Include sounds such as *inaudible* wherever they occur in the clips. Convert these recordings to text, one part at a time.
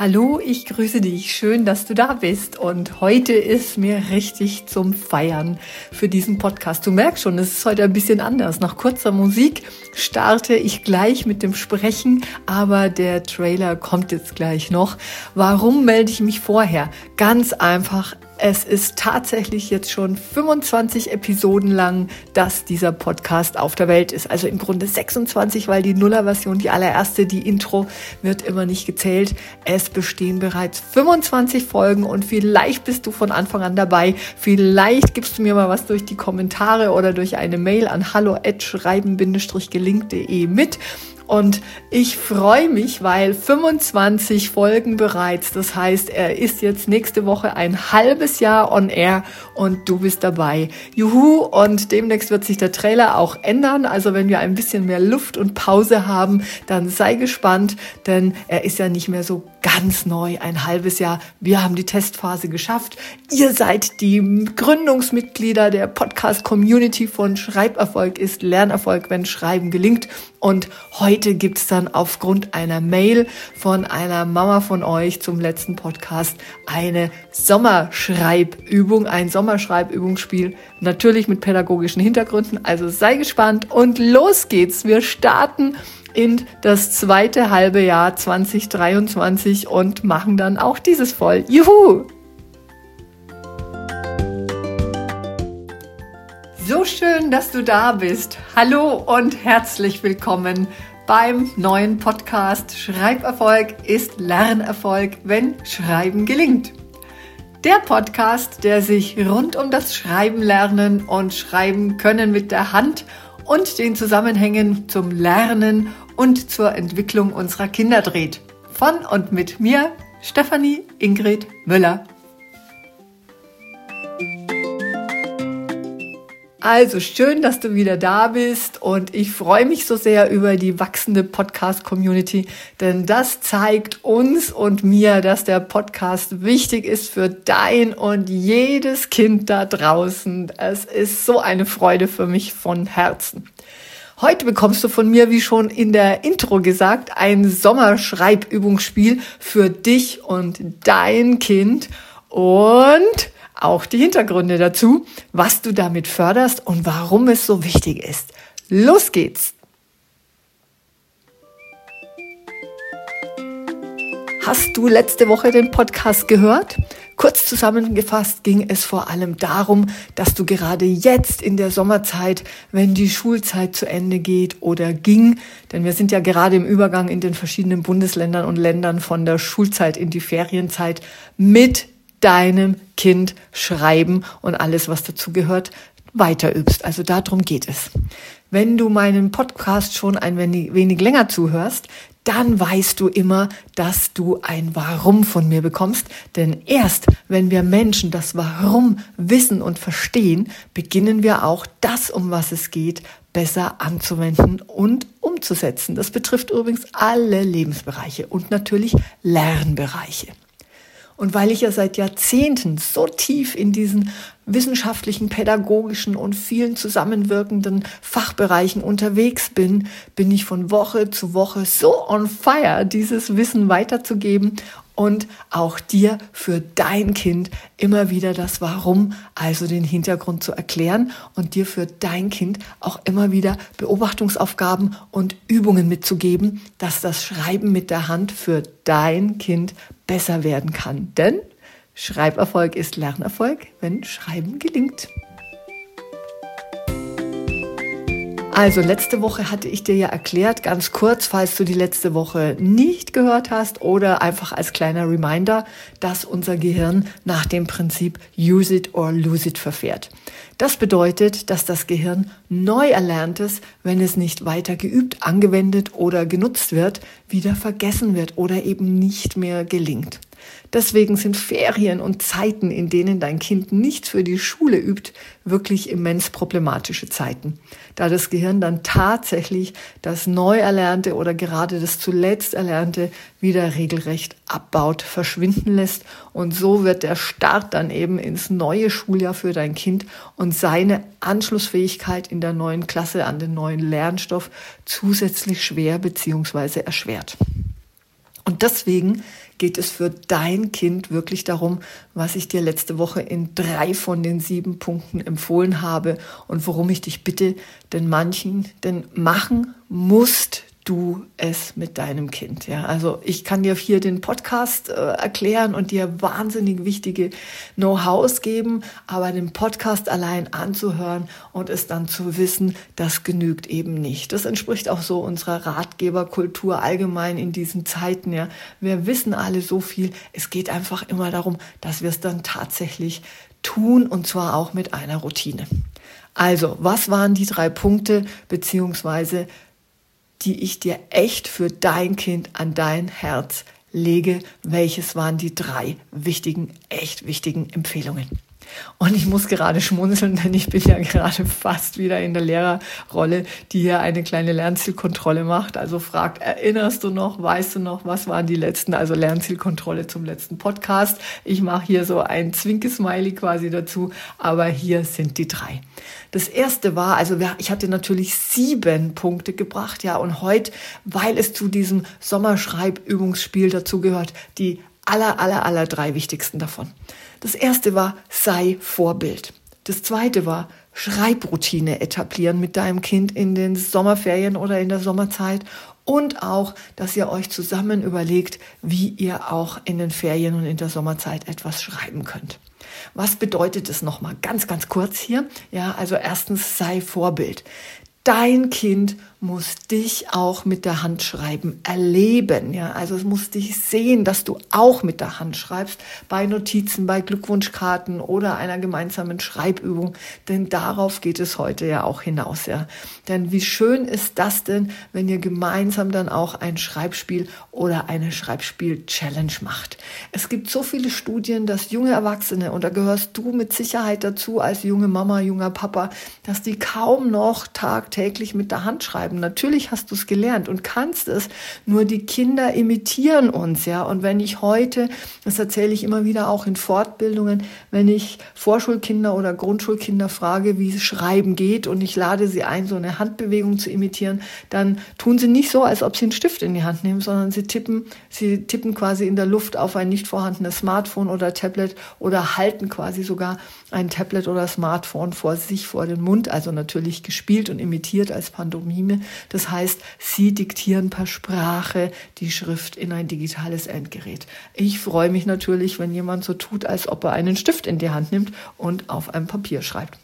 Hallo, ich grüße dich. Schön, dass du da bist. Und heute ist mir richtig zum Feiern für diesen Podcast. Du merkst schon, es ist heute ein bisschen anders. Nach kurzer Musik starte ich gleich mit dem Sprechen, aber der Trailer kommt jetzt gleich noch. Warum melde ich mich vorher? Ganz einfach es ist tatsächlich jetzt schon 25 Episoden lang, dass dieser Podcast auf der Welt ist. Also im Grunde 26, weil die Nuller-Version, die allererste, die Intro, wird immer nicht gezählt. Es bestehen bereits 25 Folgen und vielleicht bist du von Anfang an dabei. Vielleicht gibst du mir mal was durch die Kommentare oder durch eine Mail an hallo-schreiben-gelink.de mit. Und ich freue mich, weil 25 Folgen bereits, das heißt, er ist jetzt nächste Woche ein halbes Jahr on air und du bist dabei. Juhu! Und demnächst wird sich der Trailer auch ändern. Also wenn wir ein bisschen mehr Luft und Pause haben, dann sei gespannt, denn er ist ja nicht mehr so ganz neu, ein halbes Jahr. Wir haben die Testphase geschafft. Ihr seid die Gründungsmitglieder der Podcast-Community von Schreiberfolg ist Lernerfolg, wenn Schreiben gelingt. Und heute gibt's dann aufgrund einer Mail von einer Mama von euch zum letzten Podcast eine Sommerschreibübung, ein Sommerschreibübungsspiel, natürlich mit pädagogischen Hintergründen. Also sei gespannt und los geht's. Wir starten in das zweite halbe Jahr 2023 und machen dann auch dieses voll. Juhu! So schön, dass du da bist. Hallo und herzlich willkommen beim neuen Podcast Schreiberfolg ist Lernerfolg, wenn Schreiben gelingt. Der Podcast, der sich rund um das Schreiben lernen und Schreiben können mit der Hand und den Zusammenhängen zum Lernen und zur Entwicklung unserer Kinder dreht. Von und mit mir, Stefanie Ingrid Müller. Also schön, dass du wieder da bist und ich freue mich so sehr über die wachsende Podcast-Community, denn das zeigt uns und mir, dass der Podcast wichtig ist für dein und jedes Kind da draußen. Es ist so eine Freude für mich von Herzen. Heute bekommst du von mir, wie schon in der Intro gesagt, ein Sommerschreibübungsspiel für dich und dein Kind und auch die Hintergründe dazu, was du damit förderst und warum es so wichtig ist. Los geht's! Hast du letzte Woche den Podcast gehört? Kurz zusammengefasst ging es vor allem darum, dass du gerade jetzt in der Sommerzeit, wenn die Schulzeit zu Ende geht oder ging, denn wir sind ja gerade im Übergang in den verschiedenen Bundesländern und Ländern von der Schulzeit in die Ferienzeit, mit deinem Kind schreiben und alles, was dazu gehört, weiter übst. Also darum geht es. Wenn du meinen Podcast schon ein wenig, wenig länger zuhörst, dann weißt du immer, dass du ein Warum von mir bekommst. Denn erst wenn wir Menschen das Warum wissen und verstehen, beginnen wir auch das, um was es geht, besser anzuwenden und umzusetzen. Das betrifft übrigens alle Lebensbereiche und natürlich Lernbereiche. Und weil ich ja seit Jahrzehnten so tief in diesen wissenschaftlichen, pädagogischen und vielen zusammenwirkenden Fachbereichen unterwegs bin, bin ich von Woche zu Woche so on fire, dieses Wissen weiterzugeben und auch dir für dein Kind immer wieder das Warum, also den Hintergrund zu erklären und dir für dein Kind auch immer wieder Beobachtungsaufgaben und Übungen mitzugeben, dass das Schreiben mit der Hand für dein Kind besser werden kann. Denn Schreiberfolg ist Lernerfolg, wenn Schreiben gelingt. Also letzte Woche hatte ich dir ja erklärt, ganz kurz, falls du die letzte Woche nicht gehört hast oder einfach als kleiner Reminder, dass unser Gehirn nach dem Prinzip Use it or lose it verfährt. Das bedeutet, dass das Gehirn neu erlerntes, wenn es nicht weiter geübt, angewendet oder genutzt wird, wieder vergessen wird oder eben nicht mehr gelingt. Deswegen sind Ferien und Zeiten, in denen dein Kind nicht für die Schule übt, wirklich immens problematische Zeiten, da das Gehirn dann tatsächlich das Neuerlernte oder gerade das zuletzt Erlernte wieder regelrecht abbaut, verschwinden lässt. Und so wird der Start dann eben ins neue Schuljahr für dein Kind und seine Anschlussfähigkeit in der neuen Klasse an den neuen Lernstoff zusätzlich schwer bzw. erschwert. Und deswegen geht es für dein Kind wirklich darum, was ich dir letzte Woche in drei von den sieben Punkten empfohlen habe und worum ich dich bitte, denn manchen, denn machen musst du es mit deinem Kind. Ja, also ich kann dir hier den Podcast äh, erklären und dir wahnsinnig wichtige Know-hows geben, aber den Podcast allein anzuhören und es dann zu wissen, das genügt eben nicht. Das entspricht auch so unserer Ratgeberkultur allgemein in diesen Zeiten. Ja, wir wissen alle so viel. Es geht einfach immer darum, dass wir es dann tatsächlich tun und zwar auch mit einer Routine. Also, was waren die drei Punkte beziehungsweise die ich dir echt für dein Kind an dein Herz lege. Welches waren die drei wichtigen, echt wichtigen Empfehlungen? Und ich muss gerade schmunzeln, denn ich bin ja gerade fast wieder in der Lehrerrolle, die hier eine kleine Lernzielkontrolle macht. Also fragt, erinnerst du noch, weißt du noch, was waren die letzten, also Lernzielkontrolle zum letzten Podcast. Ich mache hier so ein Zwinkesmiley quasi dazu, aber hier sind die drei. Das erste war, also ich hatte natürlich sieben Punkte gebracht, ja, und heute, weil es zu diesem Sommerschreibübungsspiel dazu gehört, die aller, aller, aller drei wichtigsten davon. Das erste war, sei Vorbild. Das zweite war, Schreibroutine etablieren mit deinem Kind in den Sommerferien oder in der Sommerzeit und auch, dass ihr euch zusammen überlegt, wie ihr auch in den Ferien und in der Sommerzeit etwas schreiben könnt. Was bedeutet es nochmal? Ganz, ganz kurz hier. Ja, also erstens sei Vorbild. Dein Kind muss dich auch mit der Hand schreiben, erleben. Ja, also es muss dich sehen, dass du auch mit der Hand schreibst, bei Notizen, bei Glückwunschkarten oder einer gemeinsamen Schreibübung. Denn darauf geht es heute ja auch hinaus. Ja, denn wie schön ist das denn, wenn ihr gemeinsam dann auch ein Schreibspiel oder eine Schreibspiel-Challenge macht. Es gibt so viele Studien, dass junge Erwachsene, und da gehörst du mit Sicherheit dazu als junge Mama, junger Papa, dass die kaum noch tagtäglich mit der Hand schreiben schreiben. Natürlich hast du es gelernt und kannst es, nur die Kinder imitieren uns, ja. Und wenn ich heute, das erzähle ich immer wieder auch in Fortbildungen, wenn ich Vorschulkinder oder Grundschulkinder frage, wie Schreiben geht und ich lade sie ein, so eine Handbewegung zu imitieren, dann tun sie nicht so, als ob sie einen Stift in die Hand nehmen, sondern sie tippen, sie tippen quasi in der Luft auf ein nicht vorhandenes Smartphone oder Tablet oder halten quasi sogar ein Tablet oder Smartphone vor sich, vor den Mund, also natürlich gespielt und imitiert als Pantomime. Das heißt, sie diktieren per Sprache die Schrift in ein digitales Endgerät. Ich freue mich natürlich, wenn jemand so tut, als ob er einen Stift in die Hand nimmt und auf einem Papier schreibt.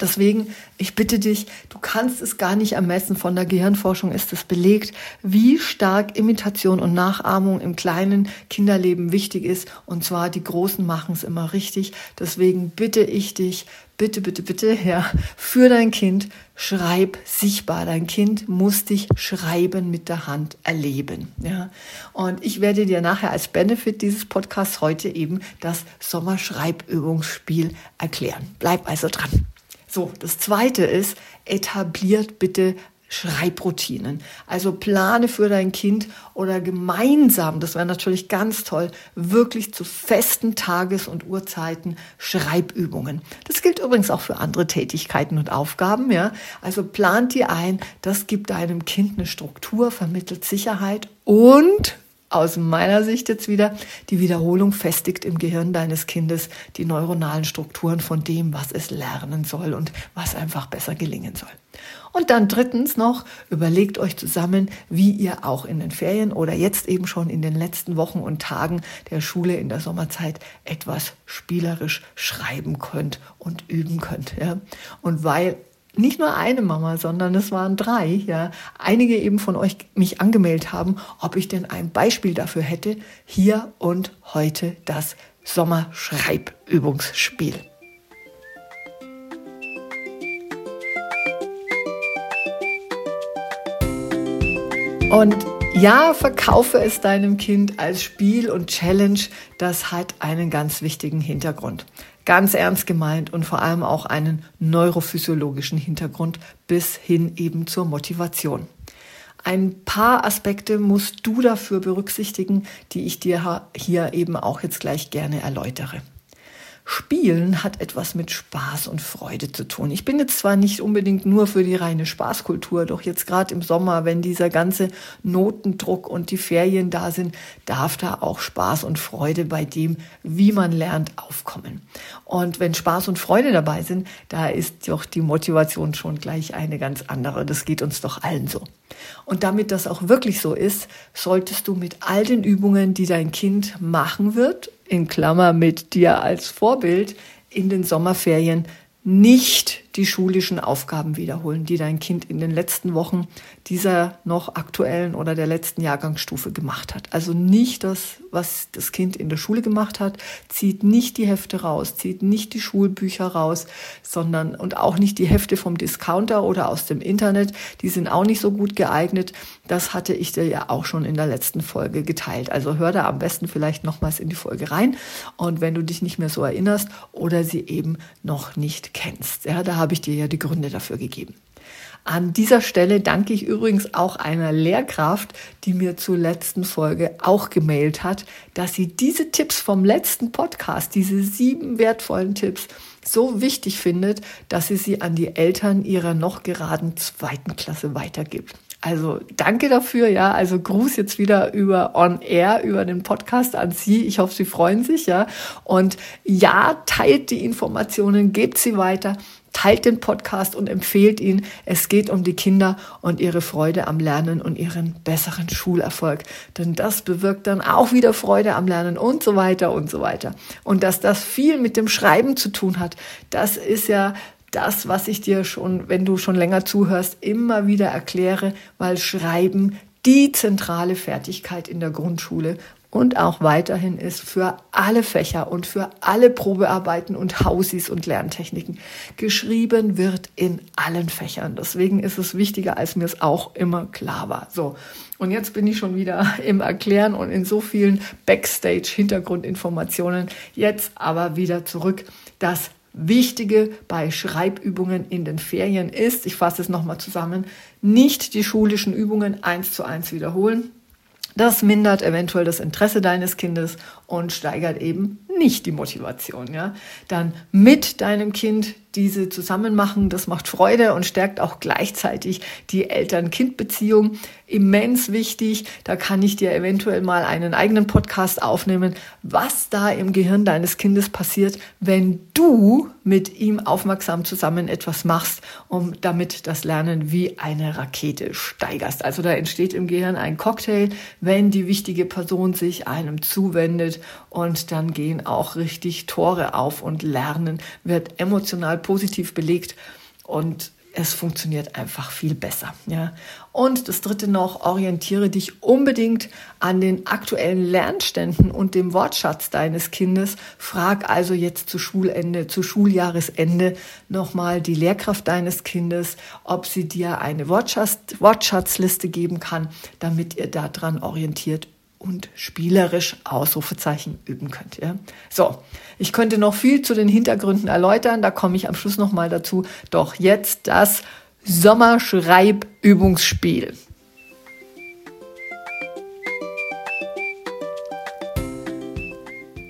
Deswegen, ich bitte dich, du kannst es gar nicht ermessen, von der Gehirnforschung ist es belegt, wie stark Imitation und Nachahmung im kleinen Kinderleben wichtig ist. Und zwar die Großen machen es immer richtig. Deswegen bitte ich dich, bitte, bitte, bitte, ja, für dein Kind schreib sichtbar. Dein Kind muss dich schreiben mit der Hand erleben, ja. Und ich werde dir nachher als Benefit dieses Podcasts heute eben das Sommerschreibübungsspiel erklären. Bleib also dran. So, das zweite ist, etabliert bitte Schreibroutinen. Also plane für dein Kind oder gemeinsam, das wäre natürlich ganz toll, wirklich zu festen Tages- und Uhrzeiten Schreibübungen. Das gilt übrigens auch für andere Tätigkeiten und Aufgaben, ja. Also plant die ein, das gibt deinem Kind eine Struktur, vermittelt Sicherheit und aus meiner Sicht jetzt wieder, die Wiederholung festigt im Gehirn deines Kindes die neuronalen Strukturen von dem, was es lernen soll und was einfach besser gelingen soll. Und dann drittens noch, überlegt euch zusammen, wie ihr auch in den Ferien oder jetzt eben schon in den letzten Wochen und Tagen der Schule in der Sommerzeit etwas spielerisch schreiben könnt und üben könnt. Ja? Und weil nicht nur eine Mama, sondern es waren drei, ja, einige eben von euch mich angemeldet haben, ob ich denn ein Beispiel dafür hätte, hier und heute das Sommerschreibübungsspiel. Und ja, verkaufe es deinem Kind als Spiel und Challenge. Das hat einen ganz wichtigen Hintergrund ganz ernst gemeint und vor allem auch einen neurophysiologischen Hintergrund bis hin eben zur Motivation. Ein paar Aspekte musst du dafür berücksichtigen, die ich dir hier eben auch jetzt gleich gerne erläutere. Spielen hat etwas mit Spaß und Freude zu tun. Ich bin jetzt zwar nicht unbedingt nur für die reine Spaßkultur, doch jetzt gerade im Sommer, wenn dieser ganze Notendruck und die Ferien da sind, darf da auch Spaß und Freude bei dem, wie man lernt, aufkommen. Und wenn Spaß und Freude dabei sind, da ist doch die Motivation schon gleich eine ganz andere. Das geht uns doch allen so. Und damit das auch wirklich so ist, solltest du mit all den Übungen, die dein Kind machen wird, in Klammer mit dir als Vorbild, in den Sommerferien nicht die schulischen Aufgaben wiederholen, die dein Kind in den letzten Wochen dieser noch aktuellen oder der letzten Jahrgangsstufe gemacht hat. Also nicht das, was das Kind in der Schule gemacht hat, zieht nicht die Hefte raus, zieht nicht die Schulbücher raus, sondern und auch nicht die Hefte vom Discounter oder aus dem Internet, die sind auch nicht so gut geeignet. Das hatte ich dir ja auch schon in der letzten Folge geteilt. Also hör da am besten vielleicht nochmals in die Folge rein und wenn du dich nicht mehr so erinnerst oder sie eben noch nicht kennst. Ja, da habe ich dir ja die Gründe dafür gegeben. An dieser Stelle danke ich übrigens auch einer Lehrkraft, die mir zur letzten Folge auch gemailt hat, dass sie diese Tipps vom letzten Podcast, diese sieben wertvollen Tipps, so wichtig findet, dass sie sie an die Eltern ihrer noch geraden zweiten Klasse weitergibt. Also danke dafür, ja. Also Gruß jetzt wieder über On Air, über den Podcast an Sie. Ich hoffe, Sie freuen sich, ja. Und ja, teilt die Informationen, gebt sie weiter, teilt den Podcast und empfehlt ihn. Es geht um die Kinder und ihre Freude am Lernen und ihren besseren Schulerfolg. Denn das bewirkt dann auch wieder Freude am Lernen und so weiter und so weiter. Und dass das viel mit dem Schreiben zu tun hat, das ist ja das, was ich dir schon, wenn du schon länger zuhörst, immer wieder erkläre, weil Schreiben die zentrale Fertigkeit in der Grundschule und auch weiterhin ist für alle Fächer und für alle Probearbeiten und Hausis und Lerntechniken. Geschrieben wird in allen Fächern. Deswegen ist es wichtiger, als mir es auch immer klar war. So. Und jetzt bin ich schon wieder *laughs* im Erklären und in so vielen Backstage-Hintergrundinformationen. Jetzt aber wieder zurück. Das Wichtige bei Schreibübungen in den Ferien ist, ich fasse es nochmal zusammen, nicht die schulischen Übungen eins zu eins wiederholen. Das mindert eventuell das Interesse deines Kindes und steigert eben nicht die Motivation. Ja? Dann mit deinem Kind diese zusammen machen, das macht Freude und stärkt auch gleichzeitig die Eltern-Kind-Beziehung. Immens wichtig. Da kann ich dir eventuell mal einen eigenen Podcast aufnehmen, was da im Gehirn deines Kindes passiert, wenn du mit ihm aufmerksam zusammen etwas machst, um damit das Lernen wie eine Rakete steigerst. Also da entsteht im Gehirn ein Cocktail, wenn die wichtige Person sich einem zuwendet und dann gehen auch richtig Tore auf und Lernen wird emotional positiv belegt und es funktioniert einfach viel besser. Ja. Und das dritte noch, orientiere dich unbedingt an den aktuellen Lernständen und dem Wortschatz deines Kindes. Frag also jetzt zu Schulende, zu Schuljahresende nochmal die Lehrkraft deines Kindes, ob sie dir eine Wortschatz, Wortschatzliste geben kann, damit ihr daran orientiert und spielerisch Ausrufezeichen üben könnt. Ja? So, ich könnte noch viel zu den Hintergründen erläutern, da komme ich am Schluss noch mal dazu. Doch jetzt das Sommerschreibübungsspiel.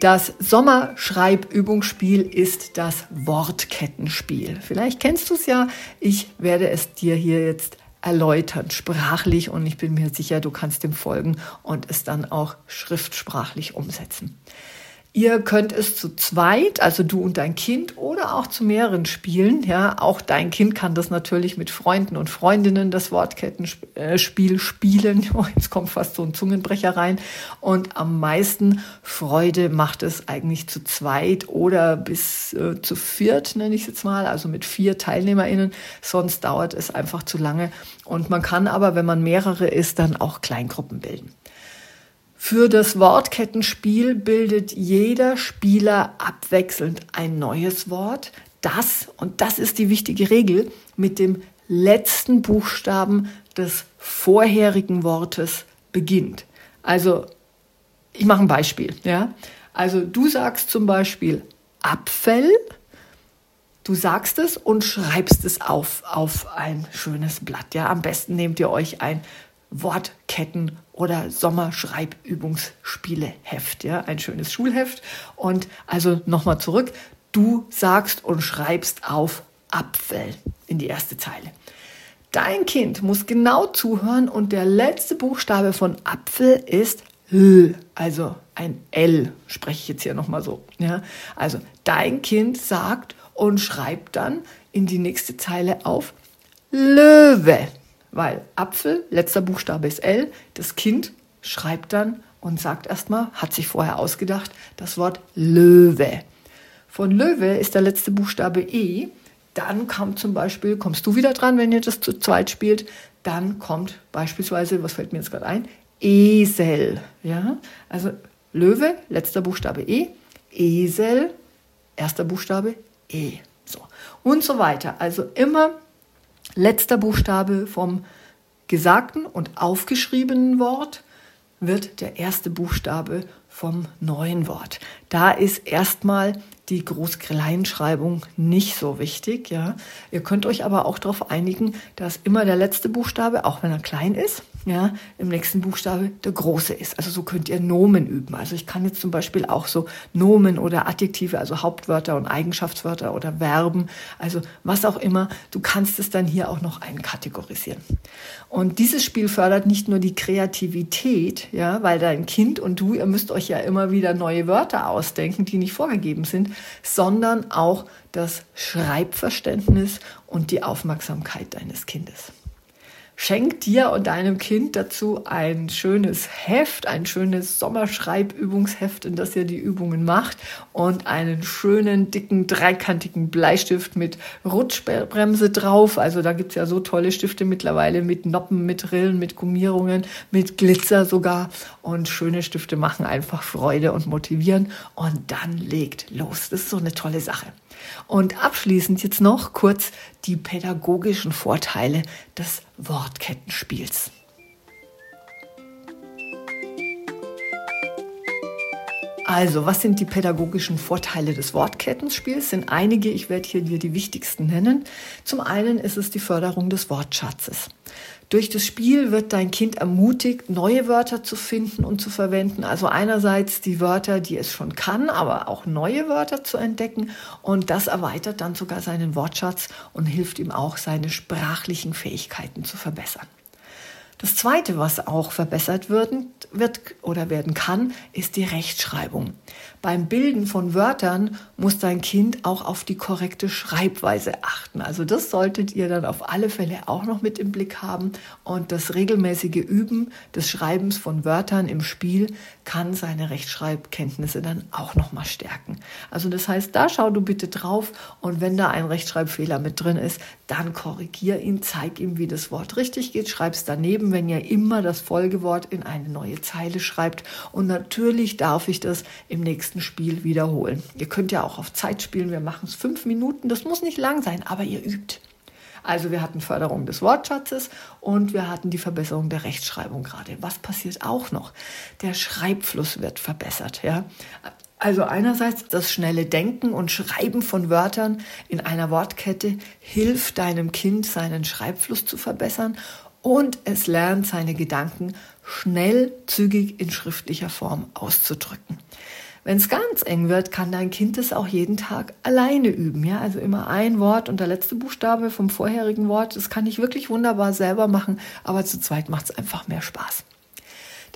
Das Sommerschreibübungsspiel ist das Wortkettenspiel. Vielleicht kennst du es ja. Ich werde es dir hier jetzt erläutern, sprachlich und ich bin mir sicher, du kannst dem folgen und es dann auch schriftsprachlich umsetzen. Ihr könnt es zu zweit, also du und dein Kind, oder auch zu mehreren spielen. Ja, auch dein Kind kann das natürlich mit Freunden und Freundinnen das Wortkettenspiel spielen. *laughs* Oh, jetzt kommt fast so ein Zungenbrecher rein. Und am meisten Freude macht es eigentlich zu zweit oder bis äh, zu viert, nenne ich es jetzt mal, also mit vier TeilnehmerInnen. Sonst dauert es einfach zu lange. Und man kann aber, wenn man mehrere ist, dann auch Kleingruppen bilden. Für das Wortkettenspiel bildet jeder Spieler abwechselnd ein neues Wort, das, und das ist die wichtige Regel, mit dem letzten Buchstaben des vorherigen Wortes beginnt. Also, ich mache ein Beispiel, ja. Also, du sagst zum Beispiel Apfel, du sagst es und schreibst es auf, auf ein schönes Blatt, ja. Am besten nehmt ihr euch ein Wortketten oder Sommerschreibübungsspieleheft, ja, ein schönes Schulheft. Und also nochmal zurück, du sagst und schreibst auf Apfel in die erste Zeile. Dein Kind muss genau zuhören und der letzte Buchstabe von Apfel ist L, also ein L, spreche ich jetzt hier nochmal so. Ja? Also dein Kind sagt und schreibt dann in die nächste Zeile auf Löwe, weil Apfel, letzter Buchstabe ist L, das Kind schreibt dann und sagt erstmal, hat sich vorher ausgedacht, das Wort Löwe. Von Löwe ist der letzte Buchstabe E. Dann kommt zum Beispiel, kommst du wieder dran, wenn ihr das zu zweit spielt. Dann kommt beispielsweise, was fällt mir jetzt gerade ein? Esel. Ja, also Löwe, letzter Buchstabe E. Esel, erster Buchstabe E. So. Und so weiter. Also immer letzter Buchstabe vom gesagten und aufgeschriebenen Wort wird der erste Buchstabe vom neuen Wort. Da ist erstmal die Großgreleinschreibung nicht so wichtig. Ja. Ihr könnt euch aber auch darauf einigen, dass immer der letzte Buchstabe, auch wenn er klein ist, ja, im nächsten Buchstabe der große ist. Also so könnt ihr Nomen üben. Also ich kann jetzt zum Beispiel auch so Nomen oder Adjektive, also Hauptwörter und Eigenschaftswörter oder Verben, also was auch immer, du kannst es dann hier auch noch einkategorisieren. Und dieses Spiel fördert nicht nur die Kreativität, ja, weil dein Kind und du, ihr müsst euch ja immer wieder neue Wörter ausdenken, die nicht vorgegeben sind, sondern auch das Schreibverständnis und die Aufmerksamkeit deines Kindes. Schenk dir und deinem Kind dazu ein schönes Heft, ein schönes Sommerschreibübungsheft, in das ihr die Übungen macht und einen schönen, dicken, dreikantigen Bleistift mit Rutschbremse drauf. Also da gibt's ja so tolle Stifte mittlerweile mit Noppen, mit Rillen, mit Gummierungen, mit Glitzer sogar. Und schöne Stifte machen einfach Freude und motivieren. Und dann legt los. Das ist so eine tolle Sache. Und abschließend jetzt noch kurz die pädagogischen Vorteile des Wortkettenspiels. Also, was sind die pädagogischen Vorteile des Wortkettenspiels? Sind einige, ich werde hier dir die wichtigsten nennen. Zum einen ist es die Förderung des Wortschatzes. Durch das Spiel wird dein Kind ermutigt, neue Wörter zu finden und zu verwenden. Also einerseits die Wörter, die es schon kann, aber auch neue Wörter zu entdecken. Und das erweitert dann sogar seinen Wortschatz und hilft ihm auch, seine sprachlichen Fähigkeiten zu verbessern. Das Zweite, was auch verbessert wird, wird oder werden kann, ist die Rechtschreibung. Beim Bilden von Wörtern muss dein Kind auch auf die korrekte Schreibweise achten. Also das solltet ihr dann auf alle Fälle auch noch mit im Blick haben. Und das regelmäßige Üben des Schreibens von Wörtern im Spiel kann seine Rechtschreibkenntnisse dann auch noch mal stärken. Also das heißt, da schau du bitte drauf und wenn da ein Rechtschreibfehler mit drin ist, dann korrigier ihn, zeig ihm, wie das Wort richtig geht, schreib's daneben, wenn ihr immer das Folgewort in eine neue Zeile schreibt. Und natürlich darf ich das im nächsten Spiel wiederholen. Ihr könnt ja auch auf Zeit spielen, wir machen es fünf Minuten, das muss nicht lang sein, aber ihr übt. Also wir hatten Förderung des Wortschatzes und wir hatten die Verbesserung der Rechtschreibung gerade. Was passiert auch noch? Der Schreibfluss wird verbessert. Ja? Also einerseits das schnelle Denken und Schreiben von Wörtern in einer Wortkette hilft deinem Kind, seinen Schreibfluss zu verbessern und es lernt seine Gedanken schnell, zügig in schriftlicher Form auszudrücken. Wenn es ganz eng wird, kann dein Kind es auch jeden Tag alleine üben. Ja, also immer ein Wort und der letzte Buchstabe vom vorherigen Wort. Das kann ich wirklich wunderbar selber machen, aber zu zweit macht es einfach mehr Spaß.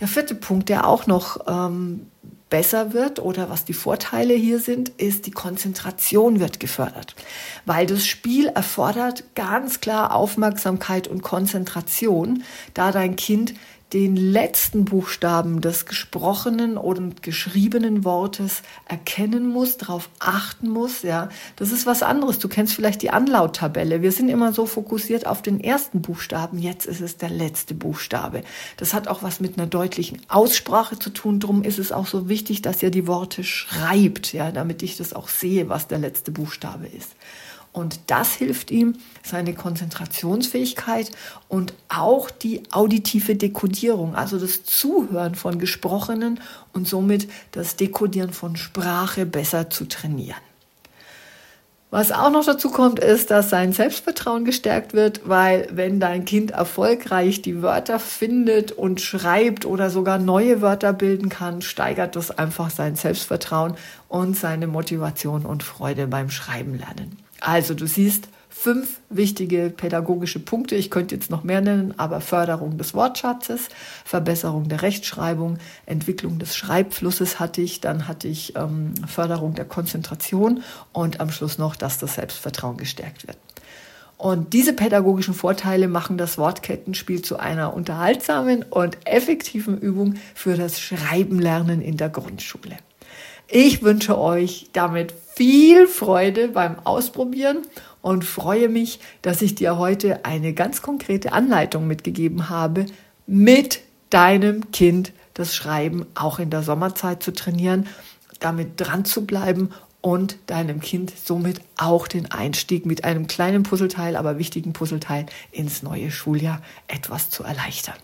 Der vierte Punkt, der auch noch ähm, besser wird oder was die Vorteile hier sind, ist die Konzentration wird gefördert, weil das Spiel erfordert ganz klar Aufmerksamkeit und Konzentration, da dein Kind den letzten Buchstaben des gesprochenen und geschriebenen Wortes erkennen muss, darauf achten muss, ja. Das ist was anderes. Du kennst vielleicht die Anlauttabelle. Wir sind immer so fokussiert auf den ersten Buchstaben. Jetzt ist es der letzte Buchstabe. Das hat auch was mit einer deutlichen Aussprache zu tun. Drum ist es auch so wichtig, dass ihr die Worte schreibt, ja, damit ich das auch sehe, was der letzte Buchstabe ist. Und das hilft ihm, seine Konzentrationsfähigkeit und auch die auditive Dekodierung, also das Zuhören von Gesprochenen und somit das Dekodieren von Sprache besser zu trainieren. Was auch noch dazu kommt, ist, dass sein Selbstvertrauen gestärkt wird, weil wenn dein Kind erfolgreich die Wörter findet und schreibt oder sogar neue Wörter bilden kann, steigert das einfach sein Selbstvertrauen und seine Motivation und Freude beim Schreiben lernen. Also du siehst, fünf wichtige pädagogische Punkte. Ich könnte jetzt noch mehr nennen, aber Förderung des Wortschatzes, Verbesserung der Rechtschreibung, Entwicklung des Schreibflusses hatte ich, dann hatte ich ähm, Förderung der Konzentration und am Schluss noch, dass das Selbstvertrauen gestärkt wird. Und diese pädagogischen Vorteile machen das Wortkettenspiel zu einer unterhaltsamen und effektiven Übung für das Schreibenlernen in der Grundschule. Ich wünsche euch damit viel Freude beim Ausprobieren und freue mich, dass ich dir heute eine ganz konkrete Anleitung mitgegeben habe, mit deinem Kind das Schreiben auch in der Sommerzeit zu trainieren, damit dran zu bleiben und deinem Kind somit auch den Einstieg mit einem kleinen Puzzleteil, aber wichtigen Puzzleteil ins neue Schuljahr etwas zu erleichtern.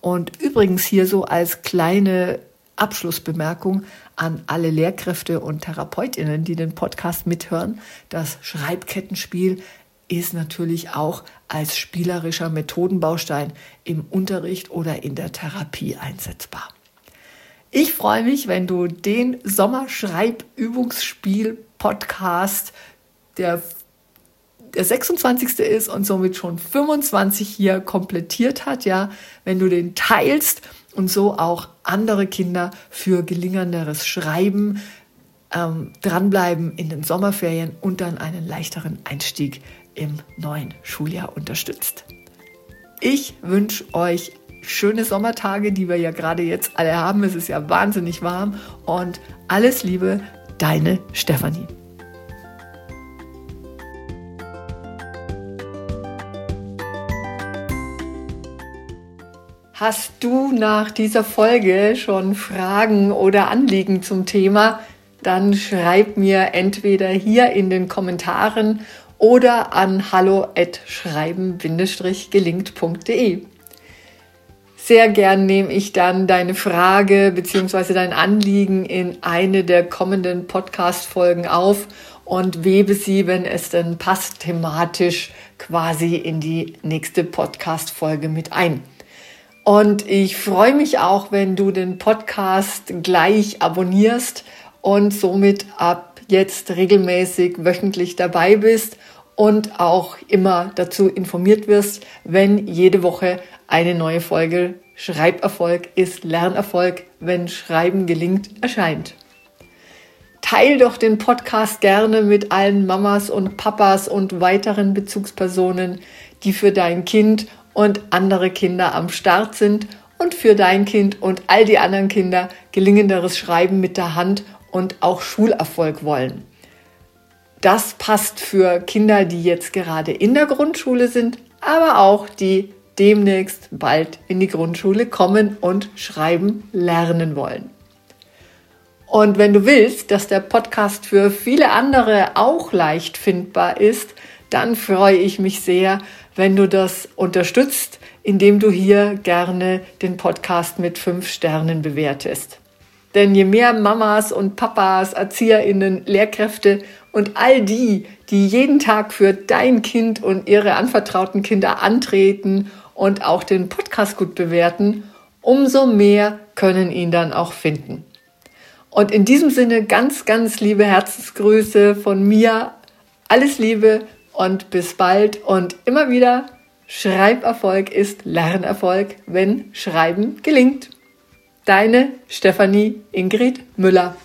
Und übrigens hier so als kleine Abschlussbemerkung an alle Lehrkräfte und Therapeutinnen, die den Podcast mithören. Das Schreibkettenspiel ist natürlich auch als spielerischer Methodenbaustein im Unterricht oder in der Therapie einsetzbar. Ich freue mich, wenn du den Sommerschreibübungsspiel-Podcast, der der 26. ist und somit schon 25 hier komplettiert hat, ja, wenn du den teilst und so auch andere Kinder für gelingenderes Schreiben ähm, dranbleiben in den Sommerferien und dann einen leichteren Einstieg im neuen Schuljahr unterstützt. Ich wünsche euch schöne Sommertage, die wir ja gerade jetzt alle haben. Es ist ja wahnsinnig warm und alles Liebe, deine Stefanie. Hast du nach dieser Folge schon Fragen oder Anliegen zum Thema? Dann schreib mir entweder hier in den Kommentaren oder an hallo@schreiben-gelingt.de. Sehr gern nehme ich dann deine Frage bzw. dein Anliegen in eine der kommenden Podcast-Folgen auf und webe sie, wenn es denn passt, thematisch quasi in die nächste Podcast-Folge mit ein. Und ich freue mich auch, wenn du den Podcast gleich abonnierst und somit ab jetzt regelmäßig wöchentlich dabei bist und auch immer dazu informiert wirst, wenn jede Woche eine neue Folge Schreiberfolg ist Lernerfolg, wenn Schreiben gelingt, erscheint. Teil doch den Podcast gerne mit allen Mamas und Papas und weiteren Bezugspersonen, die für dein Kind und andere Kinder am Start sind und für dein Kind und all die anderen Kinder gelingenderes Schreiben mit der Hand und auch Schulerfolg wollen. Das passt für Kinder, die jetzt gerade in der Grundschule sind, aber auch die demnächst bald in die Grundschule kommen und schreiben lernen wollen. Und wenn du willst, dass der Podcast für viele andere auch leicht findbar ist, dann freue ich mich sehr, wenn du das unterstützt, indem du hier gerne den Podcast mit fünf Sternen bewertest. Denn je mehr Mamas und Papas, Erzieherinnen, Lehrkräfte und all die, die jeden Tag für dein Kind und ihre anvertrauten Kinder antreten und auch den Podcast gut bewerten, umso mehr können ihn dann auch finden. Und in diesem Sinne ganz, ganz liebe Herzensgrüße von mir. Alles Liebe und bis bald und immer wieder, Schreiberfolg ist Lernerfolg, wenn Schreiben gelingt. Deine Stefanie Ingrid Müller.